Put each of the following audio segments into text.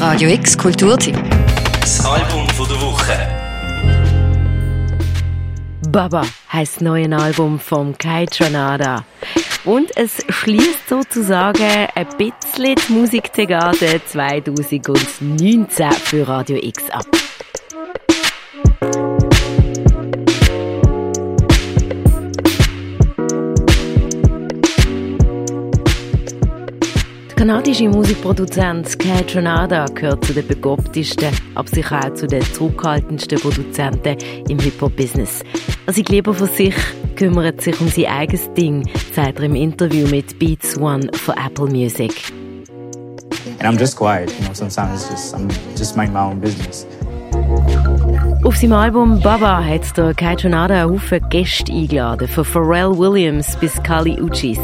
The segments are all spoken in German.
Radio X Kulturteam. Das Album von der Woche. Baba heißt das neue Album vom Kai Tranada. Und es schließt sozusagen ein bisschen die Musikdekade 2019 für Radio X ab. Kanadische Musikproduzent Kai Tronada gehört zu den begabtesten, aber sicher auch zu den zurückhaltendsten Produzenten im Hip-Hop-Business. Er sieht lieber für sich, kümmert sich um sein eigenes Ding, sagt er im Interview mit Beats One von Apple Music. And I'm just quiet, you know, sometimes it's just, I'm just mind my own business. Auf seinem Album Baba hat der Kai Tronada einen Haufen Gäste eingeladen, von Pharrell Williams bis Kali Uchis.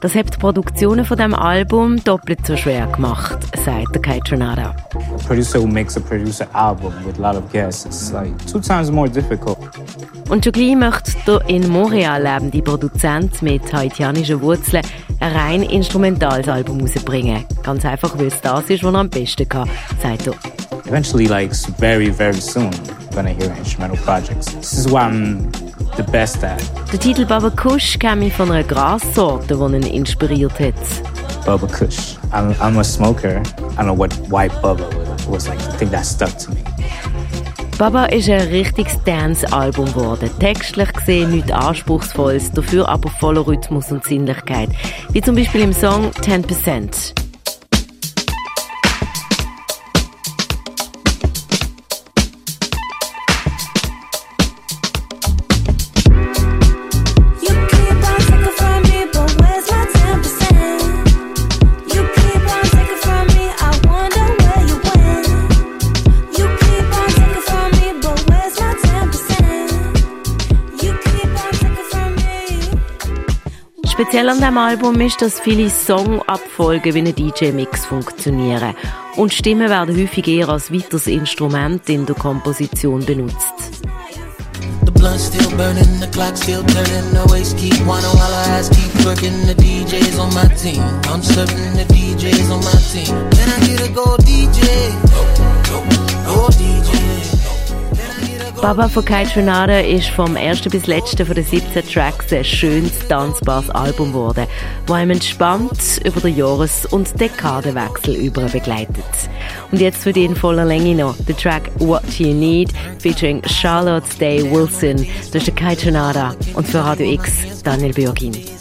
Das hat die Produktionen von dem Album doppelt so schwer gemacht, sagt der Kai Tronada. Producer who makes a producer album with a lot of guests, it's like two times more difficult. Und schon gleich möchte der in Montreal lebende Produzent mit haitianischen Wurzeln ein rein instrumentales Album rausbringen. Ganz einfach, weil es das ist, was er am besten kann, sagt er. Eventually, like very, very soon, gonna hear instrumental projects. This is what I'm the best at. Der Titel Baba Kush käme von einer Grassorte, die ihn inspiriert hat. Bubba Kush. I'm, I'm a smoker. I don't know what white Bubba was like. I think that stuck to me. Baba ist ein richtiges Dance-Album geworden. Textlich gesehen nichts Anspruchsvolles, dafür aber voller Rhythmus und Sinnlichkeit. Wie zum Beispiel im Song 10%. Speziell an diesem Album ist, dass viele Songabfolgen wie ein DJ-Mix funktionieren. Und Stimmen werden häufig eher als weiteres Instrument in der Komposition benutzt. The blunt still burning, the clock still turning, the waist keep whining while her ass keep working. The DJs on my team, I'm serving the DJs on my team. Then I get a gold DJ, gold DJ. Baba von Kai Tronada ist vom ersten bis letzten von den 17 Tracks ein schönes, tanzbares Album geworden, das einem entspannt über den Jahres- und Dekadenwechsel über begleitet. Und jetzt für die in voller Länge noch der Track What You Need featuring Charlotte Day Wilson. Das ist der Kai Tronada und für Radio X Daniel Bürgin.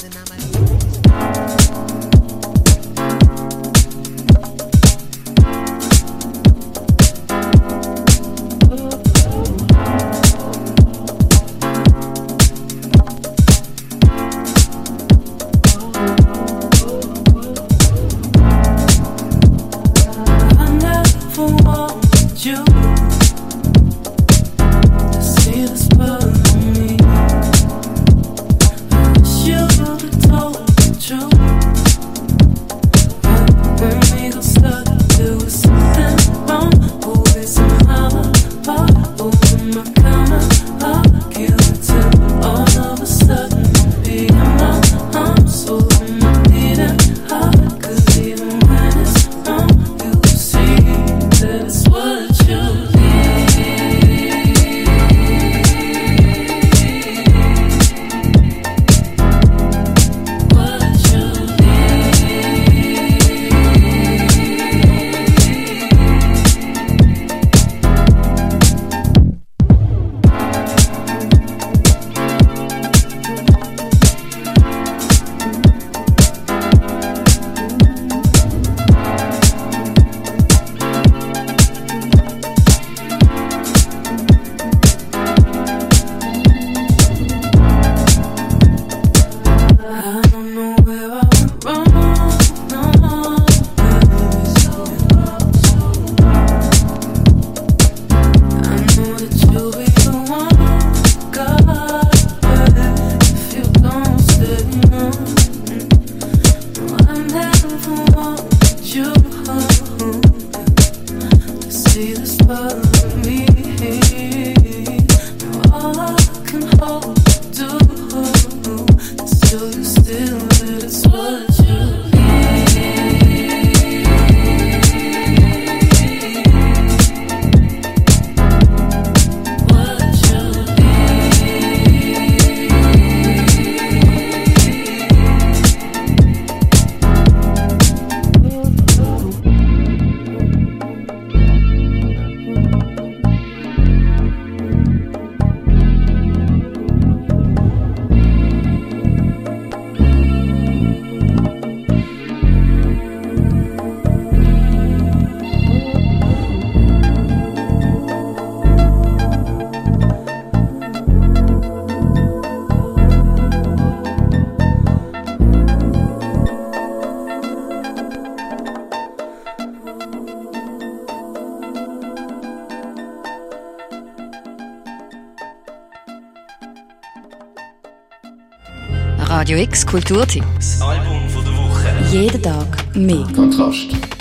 Radio X Kulturtipp. Das Album von der Woche. Jeden Tag mehr. Kontrast.